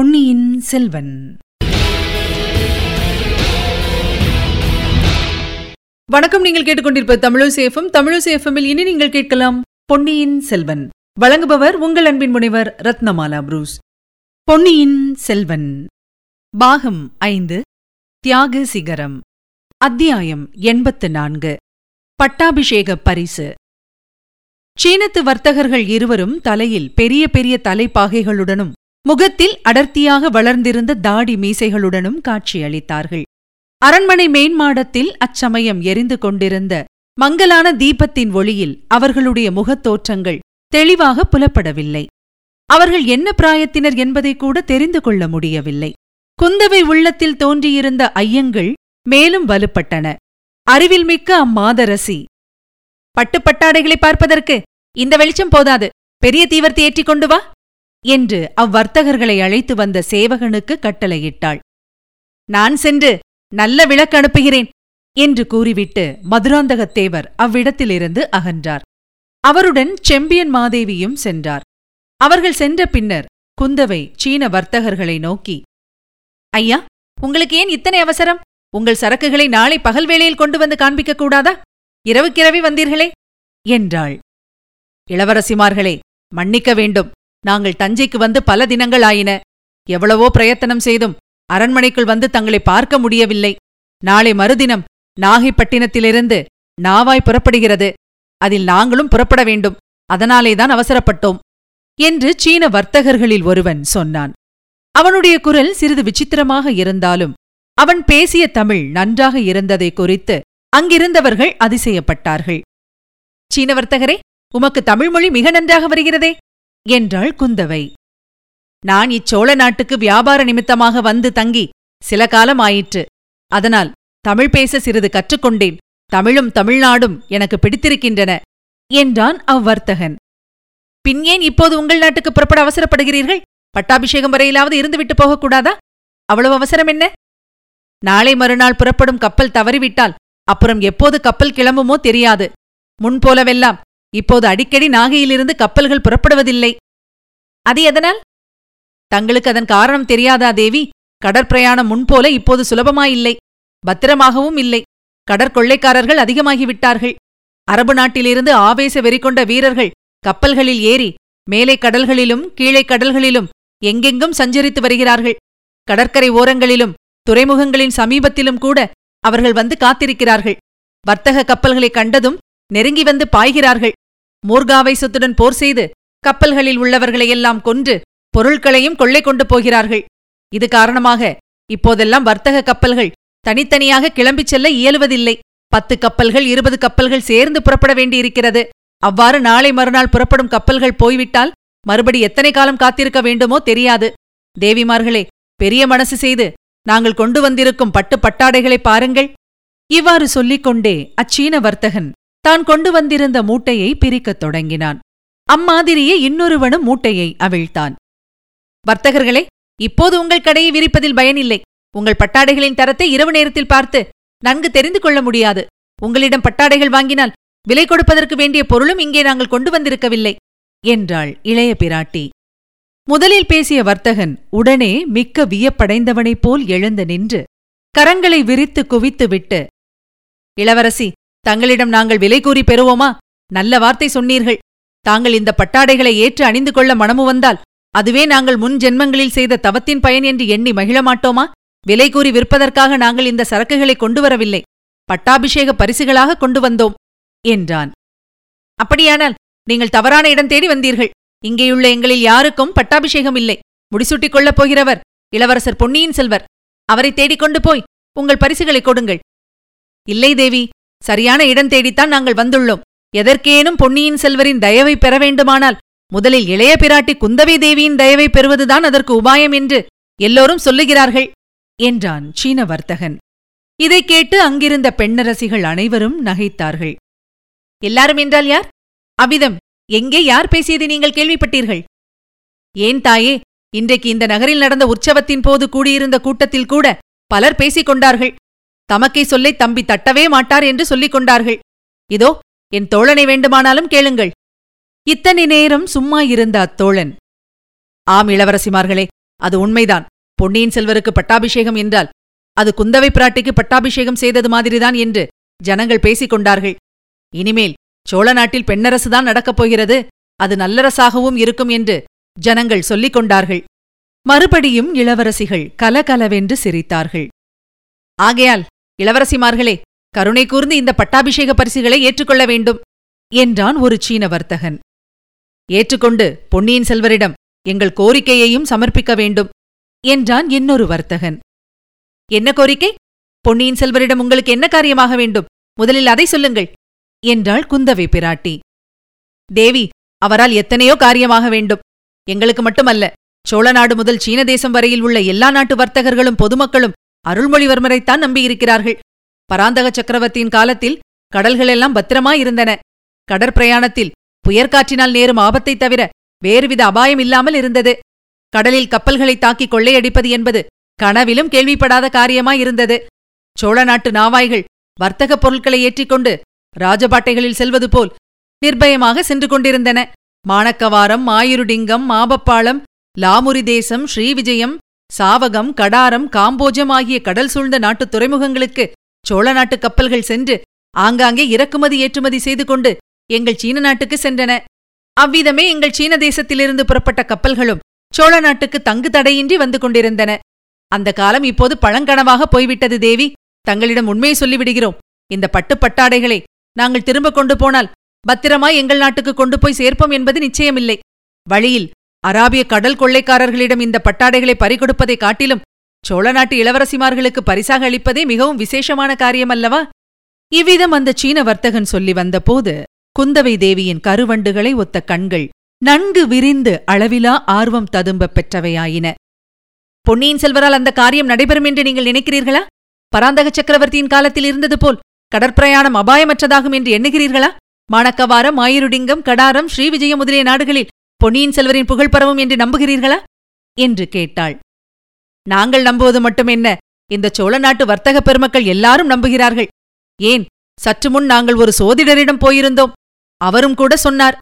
பொன்னியின் செல்வன். வணக்கம் நீங்கள் கேட்டுக்கொண்டிருப்ப தமிழசேஃபம் தமிழசேஃபமில் இனி நீங்கள் கேட்கலாம் பொன்னியின் செல்வன். வழங்குபவர் உங்கள் அன்பின் முனைவர் ரத்னமாலா புரூஸ். பொன்னியின் செல்வன். பாகம் ஐந்து தியாக சிகரம். அத்தியாயம் எண்பத்து நான்கு பட்டாபிஷேக பரிசு. சீனத்து வர்த்தகர்கள் இருவரும் தலையில் பெரிய பெரிய தலைப்பாகைகளுடனும் முகத்தில் அடர்த்தியாக வளர்ந்திருந்த தாடி மீசைகளுடனும் காட்சியளித்தார்கள். அரண்மனை மேன்மாடத்தில் அச்சமயம் எரிந்து கொண்டிருந்த மங்கலான தீபத்தின் ஒளியில் அவர்களுடைய முகத்தோற்றங்கள் தெளிவாக புலப்படவில்லை. அவர்கள் என்ன பிராயத்தினர் என்பதை கூட தெரிந்து கொள்ள முடியவில்லை. குந்தவை உள்ளத்தில் தோன்றியிருந்த ஐயங்கள் மேலும் வலுப்பட்டன. அறிவில் மிக்க அம்மாதரசி. பட்டுப்பட்டாடைகளை பார்ப்பதற்கு இந்த வெளிச்சம் போதாது. பெரிய தீவர்த்தி ஏற்றிக் கொண்டு வா. என்று அவ்வர்த்தகர்களை அழைத்து வந்த சேவகனுக்கு கட்டளையிட்டாள். நான் சென்று நல்ல விளக்கு அனுப்புகிறேன் என்று கூறிவிட்டு மதுராந்தகத்தேவர் அவ்விடத்திலிருந்து அகன்றார். அவருடன் செம்பியன் மாதேவியும் சென்றார். அவர்கள் சென்ற பின்னர் குந்தவை சீன வர்த்தகர்களை நோக்கி ஐயா உங்களுக்கு ஏன் இத்தனை அவசரம்? உங்கள் சரக்குகளை நாளை பகல் வேளையில் கொண்டு வந்து காண்பிக்கக் கூடாதா? இரவுக்கிரவே வந்தீர்களே என்றாள். இளவரசிமார்களே மன்னிக்க வேண்டும். நாங்கள் தஞ்சைக்கு வந்து பல தினங்கள் ஆயின எவ்வளவோ பிரயத்தனம் செய்தும் அரண்மனைக்குள் வந்து தங்களை பார்க்க முடியவில்லை. நாளை மறுதினம் நாகைப்பட்டினத்திலிருந்து நாவாய் புறப்படுகிறது. அதில் நாங்களும் புறப்பட வேண்டும். அதனாலேதான் அவசரப்பட்டோம் என்று சீன வர்த்தகர்களில் ஒருவன் சொன்னான். அவனுடைய குரல் சிறிது விசித்திரமாக இருந்தாலும் அவன் பேசிய தமிழ் நன்றாக இருந்ததை குறித்து அங்கிருந்தவர்கள் அதிசயப்பட்டார்கள். சீன வர்த்தகரே உமக்கு தமிழ்மொழி மிக நன்றாக வருகிறதே. என்றாள் குந்தவை. நான் இச்சோழ நாட்டுக்கு வியாபார நிமித்தமாக வந்து தங்கி சில காலம் ஆயிற்று. அதனால் தமிழ் பேச சிறிது கற்றுக்கொண்டேன். தமிழும் தமிழ்நாடும் எனக்கு பிடித்திருக்கின்றன என்றான் அவ்வர்த்தகன். பின் ஏன் இப்போது உங்கள் நாட்டுக்கு புறப்பட அவசரப்படுகிறீர்கள்? பட்டாபிஷேகம் வரையிலாவது இருந்துவிட்டு போகக்கூடாதா? அவ்வளவு அவசரம் என்ன? நாளை மறுநாள் புறப்படும் கப்பல் தவறிவிட்டால் அப்புறம் எப்போது கப்பல் கிளம்புமோ தெரியாது. முன்போலவெல்லாம் இப்போது அடிக்கடி நாகையிலிருந்து கப்பல்கள் புறப்படுவதில்லை. அது எதனால்? தங்களுக்கு அதன் காரணம் தெரியாதா தேவி? கடற்பிரயாணம் முன்போல இப்போது சுலபமாயில்லை. பத்திரமாகவும் இல்லை. கடற்கொள்ளைக்காரர்கள் அதிகமாகிவிட்டார்கள். அரபு நாட்டிலிருந்து ஆவேச வெறிகொண்ட வீரர்கள் கப்பல்களில் ஏறி மேலே கடல்களிலும் கீழே கடல்களிலும் எங்கெங்கும் சஞ்சரித்து வருகிறார்கள். கடற்கரை ஓரங்களிலும் துறைமுகங்களின் சமீபத்திலும் கூட அவர்கள் வந்து காத்திருக்கிறார்கள். வர்த்தக கப்பல்களை கண்டதும் நெருங்கி வந்து பாய்கிறார்கள். மூர்காவைசத்துடன் போர் செய்து கப்பல்களில் உள்ளவர்களையெல்லாம் கொன்று பொருட்களையும் கொள்ளை கொண்டு போகிறார்கள். இது காரணமாக இப்போதெல்லாம் வர்த்தக கப்பல்கள் தனித்தனியாக கிளம்பிச் செல்ல இயலுவதில்லை. பத்து கப்பல்கள் இருபது கப்பல்கள் சேர்ந்து புறப்பட வேண்டியிருக்கிறது. அவ்வாறு நாளை மறுநாள் புறப்படும் கப்பல்கள் போய்விட்டால் மறுபடி எத்தனை காலம் காத்திருக்க வேண்டுமோ தெரியாது. தேவிமார்களே பெரிய மனசு செய்து நாங்கள் கொண்டு வந்திருக்கும் பட்டு பட்டாடைகளை பாருங்கள். இவ்வாறு சொல்லிக் கொண்டே அச்சீன வர்த்தகன் தான் கொண்டு வந்திருந்த மூட்டையை பிரிக்கத் தொடங்கினான். அம்மாதிரியே இன்னொருவனும் மூட்டையை அவிழ்த்தான். வர்த்தகர்களே இப்போது உங்கள் கடையை விரிப்பதில் பயனில்லை. உங்கள் பட்டாடைகளின் தரத்தை இரவு நேரத்தில் பார்த்து நன்கு தெரிந்து கொள்ள முடியாது. உங்களிடம் பட்டாடைகள் வாங்கினால் விலை கொடுப்பதற்கு வேண்டிய பொருளும் இங்கே நாங்கள் கொண்டு வந்திருக்கவில்லை என்றாள் இளைய பிராட்டி. முதலில் பேசிய வர்த்தகன் உடனே மிக்க வியப்படைந்தவனைப் போல் எழுந்து நின்று கரங்களை விரித்து குவித்துவிட்டு இளவரசி தங்களிடம் நாங்கள் விலை கூறி பெறுவோமா? நல்ல வார்த்தை சொன்னீர்கள். தாங்கள் இந்த பட்டாடைகளை ஏற்று அணிந்து கொள்ள மனமு வந்தால் அதுவே நாங்கள் முன் ஜென்மங்களில் செய்த தவத்தின் பயன் என்று எண்ணி மகிழ மாட்டோமா? விலை கூறி விற்பதற்காக நாங்கள் இந்த சரக்குகளை கொண்டு வரவில்லை பட்டாபிஷேக பரிசுகளாக கொண்டு வந்தோம் என்றான். அப்படியானால் நீங்கள் தவறான இடம் தேடி வந்தீர்கள். இங்கேயுள்ள எங்களில் யாருக்கும் பட்டாபிஷேகம் இல்லை. முடிசூட்டிக் கொள்ளப் போகிறவர் இளவரசர் பொன்னியின் செல்வர். அவரை தேடிக்கொண்டு போய் உங்கள் பரிசுகளை கொடுங்கள். இல்லை தேவி. சரியான இடம் தேடித்தான் நாங்கள் வந்துள்ளோம். எதற்கேனும் பொன்னியின் செல்வரின் தயவை பெற வேண்டுமானால் முதலில் இளைய பிராட்டி குந்தவை தேவியின் தயவை பெறுவதுதான் அதற்கு உபாயம் என்று எல்லோரும் சொல்லுகிறார்கள் என்றான் சீன வர்த்தகன் இதைக் கேட்டு அங்கிருந்த பெண்ணரசிகள் அனைவரும் நகைத்தார்கள். எல்லாரும் என்றால் யார்? அவ்விதம் எங்கே யார் பேசியதை நீங்கள் கேள்விப்பட்டீர்கள்? ஏன் தாயே இன்றைக்கு இந்த நகரில் நடந்த உற்சவத்தின் போது கூடியிருந்த கூட்டத்தில் கூட பலர் பேசிக் கொண்டார்கள் தமக்கை சொல்லை தம்பி தட்டவே மாட்டார் என்று சொல்லிக் கொண்டார்கள். இதோ என் தோழனை வேண்டுமானாலும் கேளுங்கள். இத்தனை நேரம் சும்மா இருந்த அத்தோழன். ஆம் இளவரசிமார்களே அது உண்மைதான். பொன்னியின் செல்வருக்கு பட்டாபிஷேகம் என்றால் அது குந்தவை பிராட்டிக்கு பட்டாபிஷேகம் செய்தது மாதிரிதான் என்று ஜனங்கள் பேசிக் கொண்டார்கள். இனிமேல் சோழ நாட்டில் பெண்ணரசுதான் நடக்கப் போகிறது. அது நல்லரசாகவும் இருக்கும் என்று ஜனங்கள் சொல்லிக் கொண்டார்கள். மறுபடியும் இளவரசிகள் கலகலவென்று சிரித்தார்கள். ஆகையால் இளவரசிமார்களே கருணை கூர்ந்து இந்த பட்டாபிஷேக பரிசுகளை ஏற்றுக்கொள்ள வேண்டும் என்றான் ஒரு சீன வர்த்தகன். ஏற்றுக்கொண்டு பொன்னியின் செல்வரிடம் எங்கள் கோரிக்கையையும் சமர்ப்பிக்க வேண்டும் என்றான் இன்னொரு வர்த்தகன். என்ன கோரிக்கை? பொன்னியின் செல்வரிடம் உங்களுக்கு என்ன காரியமாக வேண்டும்? முதலில் அதை சொல்லுங்கள் என்றாள் குந்தவை பிராட்டி. தேவி அவரால் எத்தனையோ காரியமாக வேண்டும். எங்களுக்கு மட்டுமல்ல சோழ நாடு முதல் சீன தேசம் வரையில் உள்ள எல்லா நாட்டு வர்த்தகர்களும் பொதுமக்களும் அருள்மொழிவர்மரைத்தான் நம்பியிருக்கிறார்கள். பராந்தக சக்கரவர்த்தியின் காலத்தில் கடல்களெல்லாம் பத்திரமாயிருந்தன. கடற்பிரயாணத்தில் புயற்காற்றினால் நேரும் ஆபத்தைத் தவிர வேறுவித அபாயம் இல்லாமல் இருந்தது. கடலில் கப்பல்களை தாக்கி கொள்ளையடிப்பது என்பது கனவிலும் கேள்விப்படாத காரியமாயிருந்தது. சோழ நாட்டு நாவாய்கள் வர்த்தகப் பொருட்களை ஏற்றிக்கொண்டு ராஜபாட்டைகளில் செல்வது போல் நிர்பயமாக சென்று கொண்டிருந்தன. மாணக்கவாரம் மாயுருடிங்கம் மாபப்பாளம் லாமுரி தேசம் ஸ்ரீவிஜயம் சாவகம் கடாரம் காம்போஜம் ஆகிய கடல் சூழ்ந்த நாட்டுத் துறைமுகங்களுக்கு சோழ நாட்டு கப்பல்கள் சென்று ஆங்காங்கே இறக்குமதி ஏற்றுமதி செய்து கொண்டு எங்கள் சீன நாட்டுக்கு சென்றன. அவ்விதமே எங்கள் சீன தேசத்திலிருந்து புறப்பட்ட கப்பல்களும் சோழ நாட்டுக்கு தங்கு தடையின்றி வந்து கொண்டிருந்தன. அந்த காலம் இப்போது பழங்கனவாக போய்விட்டது தேவி. தங்களிடம் உண்மையை சொல்லிவிடுகிறோம். இந்த பட்டுப் பட்டாடைகளை நாங்கள் திரும்ப கொண்டு போனால் பத்திரமாய் எங்கள் நாட்டுக்கு கொண்டு போய் சேர்ப்போம் என்பது நிச்சயமில்லை. வழியில் அராபிய கடல் கொள்ளைக்காரர்களிடம் இந்த பட்டாடைகளை பறிகொடுப்பதை காட்டிலும் சோழ நாட்டு இளவரசிமார்களுக்கு பரிசாக அளிப்பதே மிகவும் விசேஷமான காரியமல்லவா? இவ்விதம் அந்த சீன வர்த்தகன் சொல்லி வந்தபோது குந்தவை தேவியின் கருவண்டுகளை ஒத்த கண்கள் நன்கு விரிந்து அளவிலா ஆர்வம் ததும்ப பெற்றவையாயின. பொன்னியின் செல்வரால் அந்த காரியம் நடைபெறும் என்று நீங்கள் நினைக்கிறீர்களா? பராந்தக சக்கரவர்த்தியின் காலத்தில் இருந்தது போல் கடற்பிரயாணம் அபாயமற்றதாகும் என்று எண்ணுகிறீர்களா? மாணக்கவாரம் ஆயிருடிங்கம் கடாரம் ஸ்ரீவிஜயம் முதலிய நாடுகளில் பொன்னியின் செல்வரின் புகழ் பரவும் என்று நம்புகிறீர்களா? என்று கேட்டாள். நாங்கள் நம்புவது மட்டுமென்ன இந்த சோழ நாட்டு வர்த்தக பெருமக்கள் எல்லாரும் நம்புகிறார்கள். ஏன்? சற்று முன் நாங்கள் ஒரு சோதிடரிடம் போயிருந்தோம். அவரும் கூட சொன்னார்.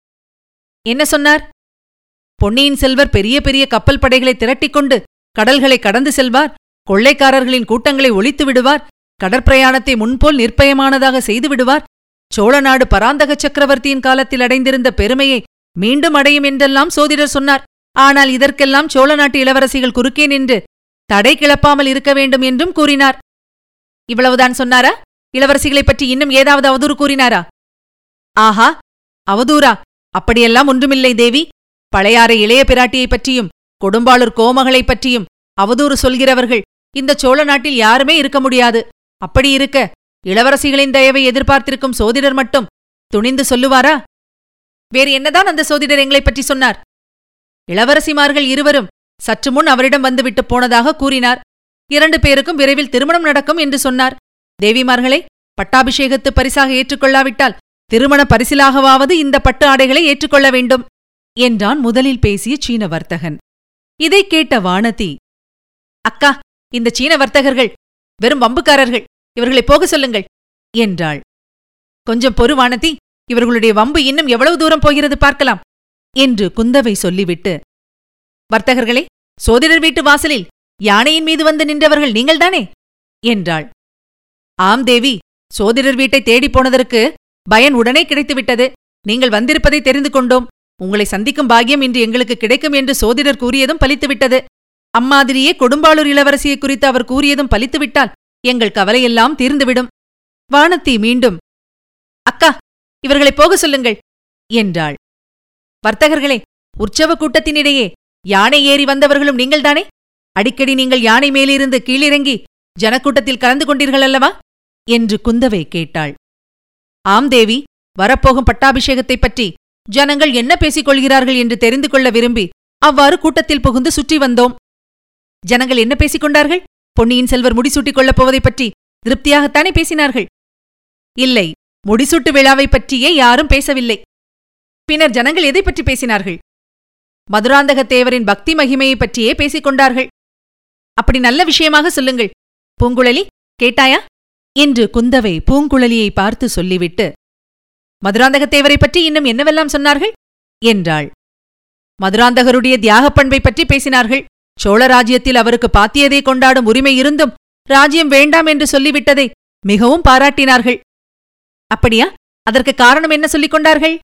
என்ன சொன்னார்? பொன்னியின் செல்வர் பெரிய பெரிய கப்பல் படைகளை திரட்டிக்கொண்டு கடல்களை கடந்து செல்வார். கொள்ளைக்காரர்களின் கூட்டங்களை ஒழித்து விடுவார். கடற்பிரயாணத்தை முன்போல் நிர்பயமானதாக செய்து விடுவார். சோழ நாடு பராந்தக சக்கரவர்த்தியின் காலத்தில் அடைந்திருந்த பெருமையை மீண்டும் அடையும் என்றெல்லாம் சோதிடர் சொன்னார். ஆனால் இதற்கெல்லாம் சோழ நாட்டு இளவரசிகள் குறுக்கே நின்று தடை கிளப்பாமல் இருக்க வேண்டும் என்றும் கூறினார். இவ்வளவுதான் சொன்னாரா? இளவரசிகளைப் பற்றி இன்னும் ஏதாவது அவதூறு கூறினாரா? ஆஹா அவதூரா அப்படியெல்லாம் ஒன்றுமில்லை தேவி. பழையாறை இளைய பிராட்டியைப் பற்றியும் கொடும்பாளூர் கோமகளைப் பற்றியும் அவதூறு சொல்கிறவர்கள் இந்த சோழ நாட்டில் யாருமே இருக்க முடியாது. அப்படி இருக்க இளவரசிகளின் தயவை எதிர்பார்த்திருக்கும் சோதிடர் மட்டும் துணிந்து சொல்லுவாரா? வேறு என்னதான் அந்த சோதிடர் எங்களைப் பற்றி சொன்னார்? இளவரசிமார்கள் இருவரும் சற்று முன் அவரிடம் வந்துவிட்டு போனதாக கூறினார். இரண்டு பேருக்கும் விரைவில் திருமணம் நடக்கும் என்று சொன்னார். தேவிமார்களே பட்டாபிஷேகத்து பரிசாக ஏற்றுக்கொள்ளாவிட்டால் திருமண பரிசிலாகவாவது இந்த பட்டு ஆடைகளை ஏற்றுக்கொள்ள வேண்டும் என்றான் முதலில் பேசிய சீன வர்த்தகன் இதைக் கேட்ட வானதி அக்கா இந்த சீன வர்த்தகர்கள் வெறும் வம்புக்காரர்கள் இவர்களை போக சொல்லுங்கள் என்றாள். கொஞ்சம் பொறு வானதி. இவர்களுடைய வம்பு இன்னும் எவ்வளவு தூரம் போகிறது பார்க்கலாம் என்று குந்தவை சொல்லிவிட்டு வர்த்தகர்களே சோதிடர் வீட்டு வாசலில் யானையின் மீது வந்து நின்றவர்கள் நீங்கள்தானே? என்றாள். ஆம் தேவி சோதிடர் வீட்டை தேடிப் போனதற்கு பயன் உடனே கிடைத்துவிட்டது. நீங்கள் வந்திருப்பதை தெரிந்து கொண்டோம். உங்களை சந்திக்கும் பாக்கியம் இன்று எங்களுக்கு கிடைக்கும் என்று சோதிடர் கூறியதும் பலித்துவிட்டது. அம்மாதிரியே கொடும்பாளூர் இளவரசியை குறித்து அவர் கூறியதும் பலித்துவிட்டால் எங்கள் கவலையெல்லாம் தீர்ந்துவிடும். வானத்தி மீண்டும் அக்கா இவர்களை போக சொல்லுங்கள் என்றாள். வர்த்தகர்களே உற்சவ கூட்டத்தினிடையே யானை ஏறி வந்தவர்களும் நீங்கள்தானே? அடிக்கடி நீங்கள் யானை மேலிருந்து கீழிறங்கி ஜனக்கூட்டத்தில் கலந்து கொண்டீர்கள் அல்லவா என்று குந்தவை கேட்டாள். ஆம் தேவி வரப்போகும் பட்டாபிஷேகத்தைப் பற்றி ஜனங்கள் என்ன பேசிக் கொள்கிறார்கள் என்று தெரிந்து கொள்ள விரும்பி அவ்வாறு கூட்டத்தில் புகுந்து சுற்றி வந்தோம். ஜனங்கள் என்ன பேசிக் கொண்டார்கள்? பொன்னியின் செல்வர் முடிசூட்டிக் கொள்ளப் போவதைப் பற்றி திருப்தியாகத்தானே பேசினார்கள்? இல்லை முடிசூட்டு விழாவைப் பற்றியே யாரும் பேசவில்லை. பின்னர் ஜனங்கள் எதைப் பற்றி பேசினார்கள்? மதுராந்தகத்தேவரின் பக்தி மகிமையைப் பற்றியே பேசிக் கொண்டார்கள். அப்படி நல்ல விஷயமாக சொல்லுங்கள். பூங்குழலி கேட்டாயா? என்று குந்தவை பூங்குழலியை பார்த்து சொல்லிவிட்டு மதுராந்தகத்தேவரை பற்றி இன்னும் என்னவெல்லாம் சொன்னார்கள்? என்றாள். மதுராந்தகருடைய தியாகப் பண்பை பற்றி பேசினார்கள். சோழ ராஜ்யத்தில் அவருக்கு பாத்தியதை கொண்டாடும் உரிமை இருந்தும் ராஜ்யம் வேண்டாம் என்று சொல்லிவிட்டதை மிகவும் பாராட்டினார்கள். அப்படியா? அதற்கு காரணம் என்ன சொல்லிக் கொண்டார்கள்?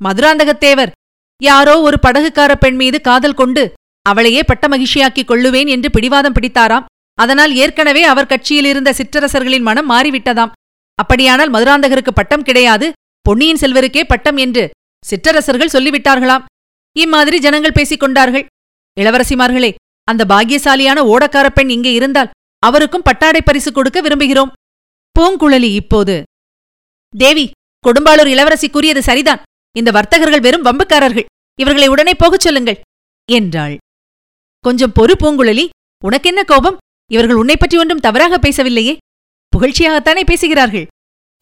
மதுராந்தகத்தேவர் யாரோ ஒரு படகுக்கார பெண் மீது காதல் கொண்டு அவளையே பட்ட மகிழ்ச்சியாக்கிக் கொள்ளுவேன் என்று பிடிவாதம் பிடித்தாராம். அதனால் ஏற்கனவே அவர் கட்சியில் இருந்த சிற்றரசர்களின் மனம் மாறிவிட்டதாம். அப்படியானால் மதுராந்தகருக்கு பட்டம் கிடையாது பொன்னியின் செல்வருக்கே பட்டம் என்று சிற்றரசர்கள் சொல்லிவிட்டார்களாம். இம்மாதிரி ஜனங்கள் பேசிக் கொண்டார்கள். இளவரசிமார்களே அந்த பாக்கியசாலியான ஓடக்கார பெண் இங்கே இருந்தால் அவருக்கும் பட்டாடை பரிசு கொடுக்க விரும்புகிறோம். பூங்குழலி இப்போது தேவி கொடும்பாளூர் இளவரசி கூறியது சரிதான். இந்த வர்த்தகர்கள் வெறும் வம்புக்காரர்கள். இவர்களை உடனே போகச் சொல்லுங்கள் என்றாள். கொஞ்சம் பொறு பூங்குழலி உனக்கென்ன கோபம்? இவர்கள் உன்னை பற்றி ஒன்றும் தவறாக பேசவில்லையே. புகழ்ச்சியாகத்தானே பேசுகிறார்கள்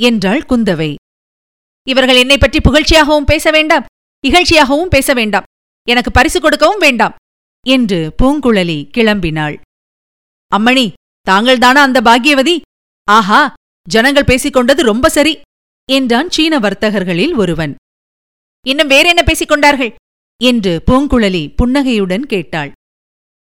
என்றாள் குந்தவை. இவர்கள் என்னை பற்றி புகழ்ச்சியாகவும் பேச வேண்டாம் இகழ்ச்சியாகவும் பேச வேண்டாம். எனக்கு பரிசு கொடுக்கவும் வேண்டாம் என்று பூங்குழலி கிளம்பினாள். அம்மணி தாங்கள்தானா அந்த பாக்கியவதி? ஆஹா ஜனங்கள் பேசிக் கொண்டது ரொம்ப சரி. என்றான் சீன வர்த்தகர்களில் ஒருவன். இன்னும் வேறென்ன பேசிக் கொண்டார்கள்? என்று பூங்குழலி புன்னகையுடன் கேட்டாள்.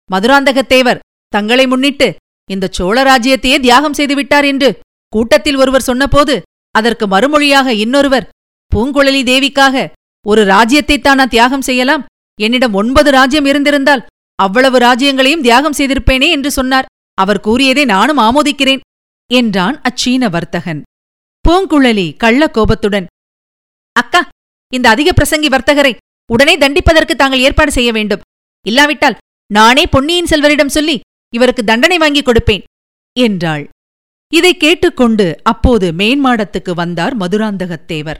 மதுராந்தகத்தேவர் தங்களை முன்னிட்டு இந்த சோழ ராஜ்யத்தையே தியாகம் செய்துவிட்டார் என்று கூட்டத்தில் ஒருவர் சொன்னபோது அதற்கு மறுமொழியாக இன்னொருவர் பூங்குழலி தேவிக்காக ஒரு ராஜ்யத்தைத்தானா தியாகம் செய்யலாம்? என்னிடம் ஒன்பது ராஜ்யம் இருந்திருந்தால் அவ்வளவு ராஜ்யங்களையும் தியாகம் செய்திருப்பேனே என்று சொன்னார். அவர் கூறியதை நானும் ஆமோதிக்கிறேன் என்றான் அச்சீன வர்த்தகன். பூங்குழலி கள்ள கோபத்துடன் அக்கா இந்த அதிக பிரசங்கி வர்த்தகரை உடனே தண்டிப்பதற்கு தாங்கள் ஏற்பாடு செய்ய வேண்டும். இல்லாவிட்டால் நானே பொன்னியின் செல்வரிடம் சொல்லி இவருக்கு தண்டனை வாங்கிக் கொடுப்பேன் என்றாள். இதை கேட்டுக்கொண்டு அப்போது மேன்மாடத்துக்கு வந்தார் மதுராந்தகத்தேவர்.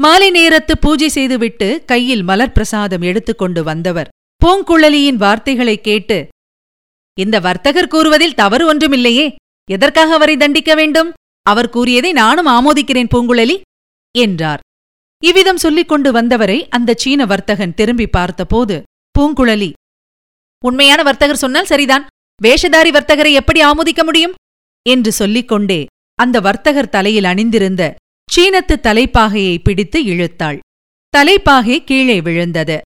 மாலை நேரத்து பூஜை செய்துவிட்டு கையில் மலர் பிரசாதம் எடுத்துக்கொண்டு வந்தவர். பூங்குழலியின் வார்த்தைகளைக் கேட்டு இந்த வர்த்தகர் கூறுவதில் தவறு ஒன்றுமில்லையே எதற்காக அவரை தண்டிக்க வேண்டும்? அவர் கூறியதை நானும் ஆமோதிக்கிறேன் பூங்குழலி என்றார். இவ்விதம் சொல்லிக் கொண்டு வந்தவரை அந்த சீன வர்த்தகன் திரும்பி பார்த்தபோது பூங்குழலி உண்மையான வர்த்தகர் சொன்னால் சரிதான். வேஷதாரி வர்த்தகரை எப்படி ஆமோதிக்க முடியும்? என்று சொல்லிக் கொண்டே அந்த வர்த்தகர் தலையில் அணிந்திருந்த சீனத்து தலைப்பாகையை பிடித்து இழுத்தாள். தலைப்பாகை கீழே விழுந்தது.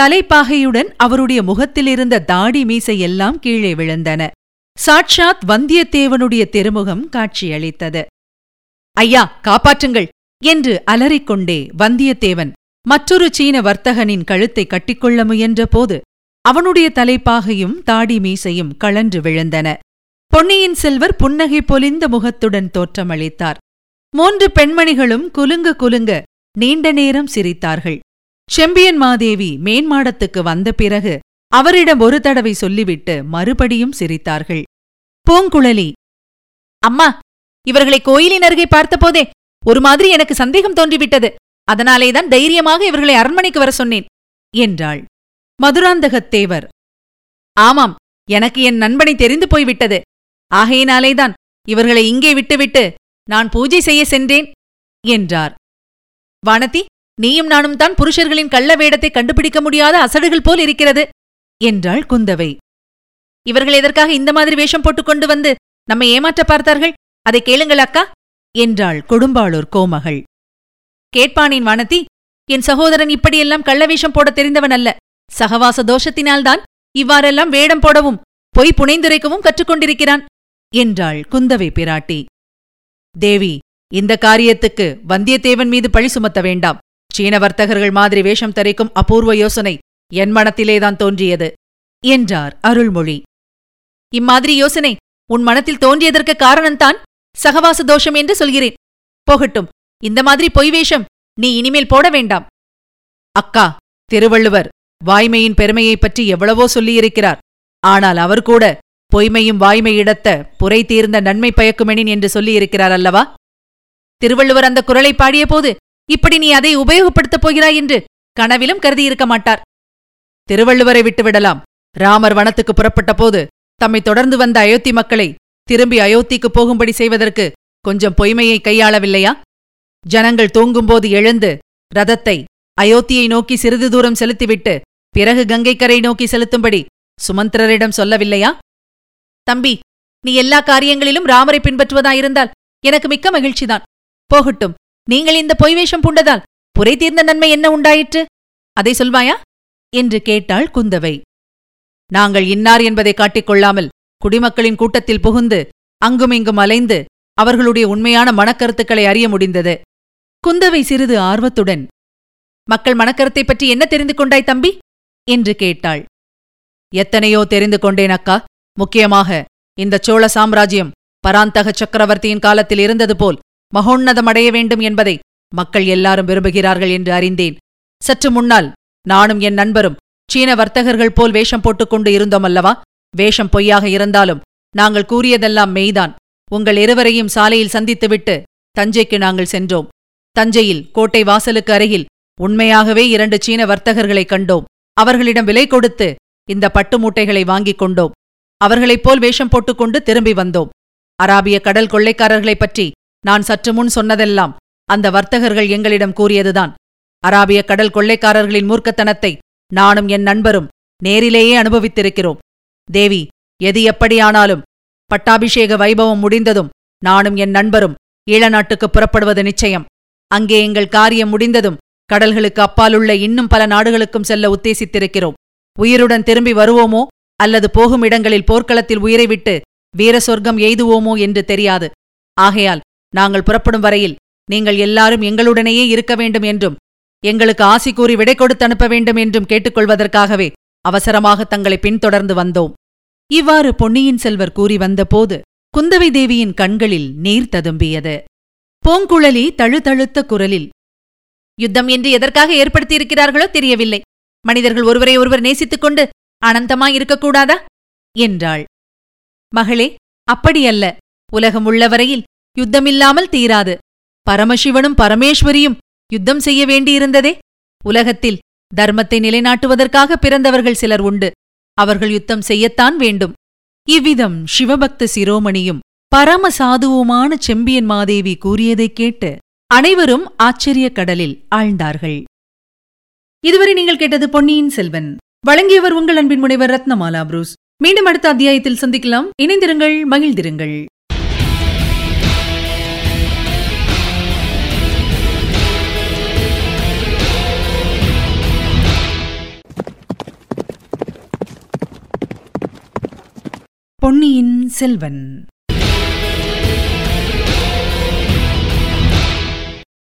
தலைப்பாகையுடன் அவருடைய முகத்திலிருந்த தாடி மீசை எல்லாம் கீழே விழுந்தன. சாட்சாத் வந்தியத்தேவனுடைய திருமுகம் காட்சியளித்தது. ஐயா காப்பாற்றுங்கள் என்று அலறிக்கொண்டே வந்தியத்தேவன் மற்றொரு சீன வர்த்தகனின் கழுத்தை கட்டிக்கொள்ள முயன்றபோது அவனுடைய தலைப்பாகையும் தாடி மீசையும் கழன்று விழுந்தன. பொன்னியின் செல்வர் புன்னகை பொலிந்த முகத்துடன் தோற்றமளித்தார். மூன்று பெண்மணிகளும் குலுங்க குலுங்க நீண்ட நேரம் சிரித்தார்கள். செம்பியன் மாதேவி மேன்மாடத்துக்கு வந்த பிறகு அவரிடம் ஒரு தடவை சொல்லிவிட்டு மறுபடியும் சிரித்தார்கள். பூங்குழலி அம்மா இவர்களை கோயிலின் அருகே பார்த்தபோதே ஒரு மாதிரி எனக்கு சந்தேகம் தோன்றிவிட்டது. அதனாலேதான் தைரியமாக இவர்களை அரண்மனைக்கு வர சொன்னேன் என்றாள். மதுராந்தகத்தேவர் ஆமாம் எனக்கு என் நண்பனை தெரிந்து போய்விட்டது. ஆகையினாலேதான் இவர்களை இங்கே விட்டுவிட்டு நான் பூஜை செய்ய சென்றேன் என்றார். வானதி நீயும் நானும் தான் புருஷர்களின் கள்ள வேடத்தை கண்டுபிடிக்க முடியாத அசடுகள் போல் இருக்கிறது. என்றாள் குந்தவை. இவர்கள் எதற்காக இந்த மாதிரி வேஷம் போட்டுக் கொண்டு வந்து நம்மை ஏமாற்ற பார்த்தார்கள்? அதை கேளுங்கள் அக்கா என்றாள் கொடும்பாளூர் கோமகள். கேட்பானின் வானதி என் சகோதரன் இப்படியெல்லாம் கள்ளவேஷம் போடத் தெரிந்தவன் அல்ல. சகவாச தோஷத்தினால்தான் இவ்வாறெல்லாம் வேடம் போடவும் பொய் புனைந்துரைக்கவும் கற்றுக்கொண்டிருக்கிறான் என்றாள் குந்தவை பிராட்டி. தேவி இந்த காரியத்துக்கு வந்தியத்தேவன் மீது பழி சுமத்த வேண்டாம். சீன வர்த்தகர்கள் மாதிரி வேஷம் தரிக்கும் அபூர்வ யோசனை என் மனத்திலேதான் தோன்றியது என்றார் அருள்மொழி. இம்மாதிரி யோசனை உன் மனத்தில் தோன்றியதற்கு காரணம்தான் சகவாச தோஷம் என்று சொல்கிறேன். போகட்டும் இந்த மாதிரி பொய் வேஷம் நீ இனிமேல் போட வேண்டாம். அக்கா திருவள்ளுவர் வாய்மையின் பெருமையைப் பற்றி எவ்வளவோ சொல்லியிருக்கிறார். ஆனால் அவர் கூட பொய்மையும் வாய்மையிடத்த புரை தீர்ந்த நன்மை பயக்குமெனின் என்று சொல்லியிருக்கிறார் அல்லவா? திருவள்ளுவர் அந்த குரலை பாடியபோது இப்படி நீ அதை உபயோகப்படுத்தப் போகிறாய் என்று கனவிலும் கருதியிருக்க மாட்டார். திருவள்ளுவரை விட்டுவிடலாம். ராமர் வனத்துக்கு புறப்பட்ட போது தம்மை தொடர்ந்து வந்த அயோத்தி மக்களை திரும்பி அயோத்திக்கு போகும்படி செய்வதற்கு கொஞ்சம் பொய்மையை கையாளவில்லையா? ஜனங்கள் தூங்கும்போது எழுந்து ரதத்தை அயோத்தியை நோக்கி சிறிது தூரம் செலுத்திவிட்டு பிறகு கங்கைக்கரை நோக்கி செலுத்தும்படி சுமந்திரரிடம் சொல்லவில்லையா? தம்பி நீ எல்லா காரியங்களிலும் ராமரை பின்பற்றுவதாயிருந்தால் எனக்கு மிக்க மகிழ்ச்சிதான். போகட்டும் நீங்கள் இந்த பொய்வேஷம் பூண்டதால் புரை தீர்ந்த நன்மை என்ன உண்டாயிற்று? அதை சொல்வாயா? என்று கேட்டாள் குந்தவை. நாங்கள் இன்னார் என்பதை காட்டிக்கொள்ளாமல் குடிமக்களின் கூட்டத்தில் புகுந்து அங்குமிங்கும் அலைந்து அவர்களுடைய உண்மையான மனக்கருத்துக்களை அறிய முடிந்தது. குந்தவை சிறிது ஆர்வத்துடன் மக்கள் மனக்கருத்தை பற்றி என்ன தெரிந்து கொண்டாய் தம்பி? என்று கேட்டாள். எத்தனையோ தெரிந்து கொண்டேன் அக்கா. முக்கியமாக இந்த சோழ சாம்ராஜ்யம் பராந்தக சக்கரவர்த்தியின் காலத்தில் இருந்தது போல் மகோன்னதமடைய வேண்டும் என்பதை மக்கள் எல்லாரும் விரும்புகிறார்கள் என்று அறிந்தேன். சற்று முன்னால் நானும் என் நண்பரும் சீன வர்த்தகர்கள் போல் வேஷம் போட்டுக்கொண்டு இருந்தோம் அல்லவா? வேஷம் பொய்யாக இருந்தாலும் நாங்கள் கூறியதெல்லாம் மெய்தான். உங்கள் இருவரையும் சாலையில் சந்தித்துவிட்டு தஞ்சைக்கு நாங்கள் சென்றோம். தஞ்சையில் கோட்டை வாசலுக்கு அருகில் உண்மையாகவே இரண்டு சீன வர்த்தகர்களைக் கண்டோம். அவர்களிடம் விலை கொடுத்து இந்த பட்டு மூட்டைகளை வாங்கிக் கொண்டோம். அவர்களைப் போல் வேஷம் போட்டுக்கொண்டு திரும்பி வந்தோம். அராபிய கடல் கொள்ளைக்காரர்களைப் பற்றி நான் சற்று முன் சொன்னதெல்லாம் அந்த வர்த்தகர்கள் எங்களிடம் கூறியதுதான். அராபிய கடல் கொள்ளைக்காரர்களின் மூர்க்கத்தனத்தை நானும் என் நண்பரும் நேரிலேயே அனுபவித்திருக்கிறோம். தேவி எது எப்படியானாலும் பட்டாபிஷேக வைபவம் முடிந்ததும் நானும் என் நண்பரும் ஈழநாட்டுக்கு புறப்படுவது நிச்சயம். அங்கே எங்கள் காரியம் முடிந்ததும் கடல்களுக்கு அப்பாலுள்ள இன்னும் பல நாடுகளுக்கும் செல்ல உத்தேசித்திருக்கிறோம். உயிருடன் திரும்பி வருவோமோ அல்லது போகும் இடங்களில் போர்க்களத்தில் உயிரை விட்டு வீர சொர்க்கம் எய்துவோமோ என்று தெரியாது. ஆகையால் நாங்கள் புறப்படும் வரையில் நீங்கள் எல்லாரும் எங்களுடனேயே இருக்க வேண்டும் என்றும் எங்களுக்கு ஆசி கூறி விடை கொடுத்து அனுப்ப வேண்டும் என்றும் கேட்டுக்கொள்வதற்காகவே அவசரமாக தங்களை பின்தொடர்ந்து வந்தோம். இவ்வாறு பொன்னியின் செல்வர் கூறி வந்தபோது குந்தவை தேவியின் கண்களில் நீர் ததும்பியது. பூங்குழலி தழுதழுத்த குரலில் யுத்தம் என்று எதற்காக ஏற்படுத்தியிருக்கிறார்களோ தெரியவில்லை. மனிதர்கள் ஒருவரை ஒருவர் நேசித்துக் கொண்டு அனந்தமாய் இருக்கக்கூடாதா? என்றாள். மகளே அப்படியல்ல. உலகம் உள்ளவரையில் யுத்தமில்லாமல் தீராது. பரமசிவனும் பரமேஸ்வரியும் யுத்தம் செய்ய வேண்டியிருந்ததே? உலகத்தில் தர்மத்தை நிலைநாட்டுவதற்காக பிறந்தவர்கள் சிலர் உண்டு. அவர்கள் யுத்தம் செய்யத்தான் வேண்டும். இவ்விதம் சிவபக்த சிரோமணியும் பரம சாதுவுமான செம்பியன் மாதேவி கூறியதைக் கேட்டு அனைவரும் ஆச்சரியக் கடலில் ஆழ்ந்தார்கள். இதுவரை நீங்கள் கேட்டது பொன்னியின் செல்வன். வழங்கியவர் உங்கள் அன்பின் முனைவர் ரத்னமாலா புரூஸ். மீண்டும் அடுத்த அத்தியாயத்தில் சந்திக்கலாம். இணைந்திருங்கள் மகிழ்ந்திருங்கள். பொன்னியின் செல்வன்.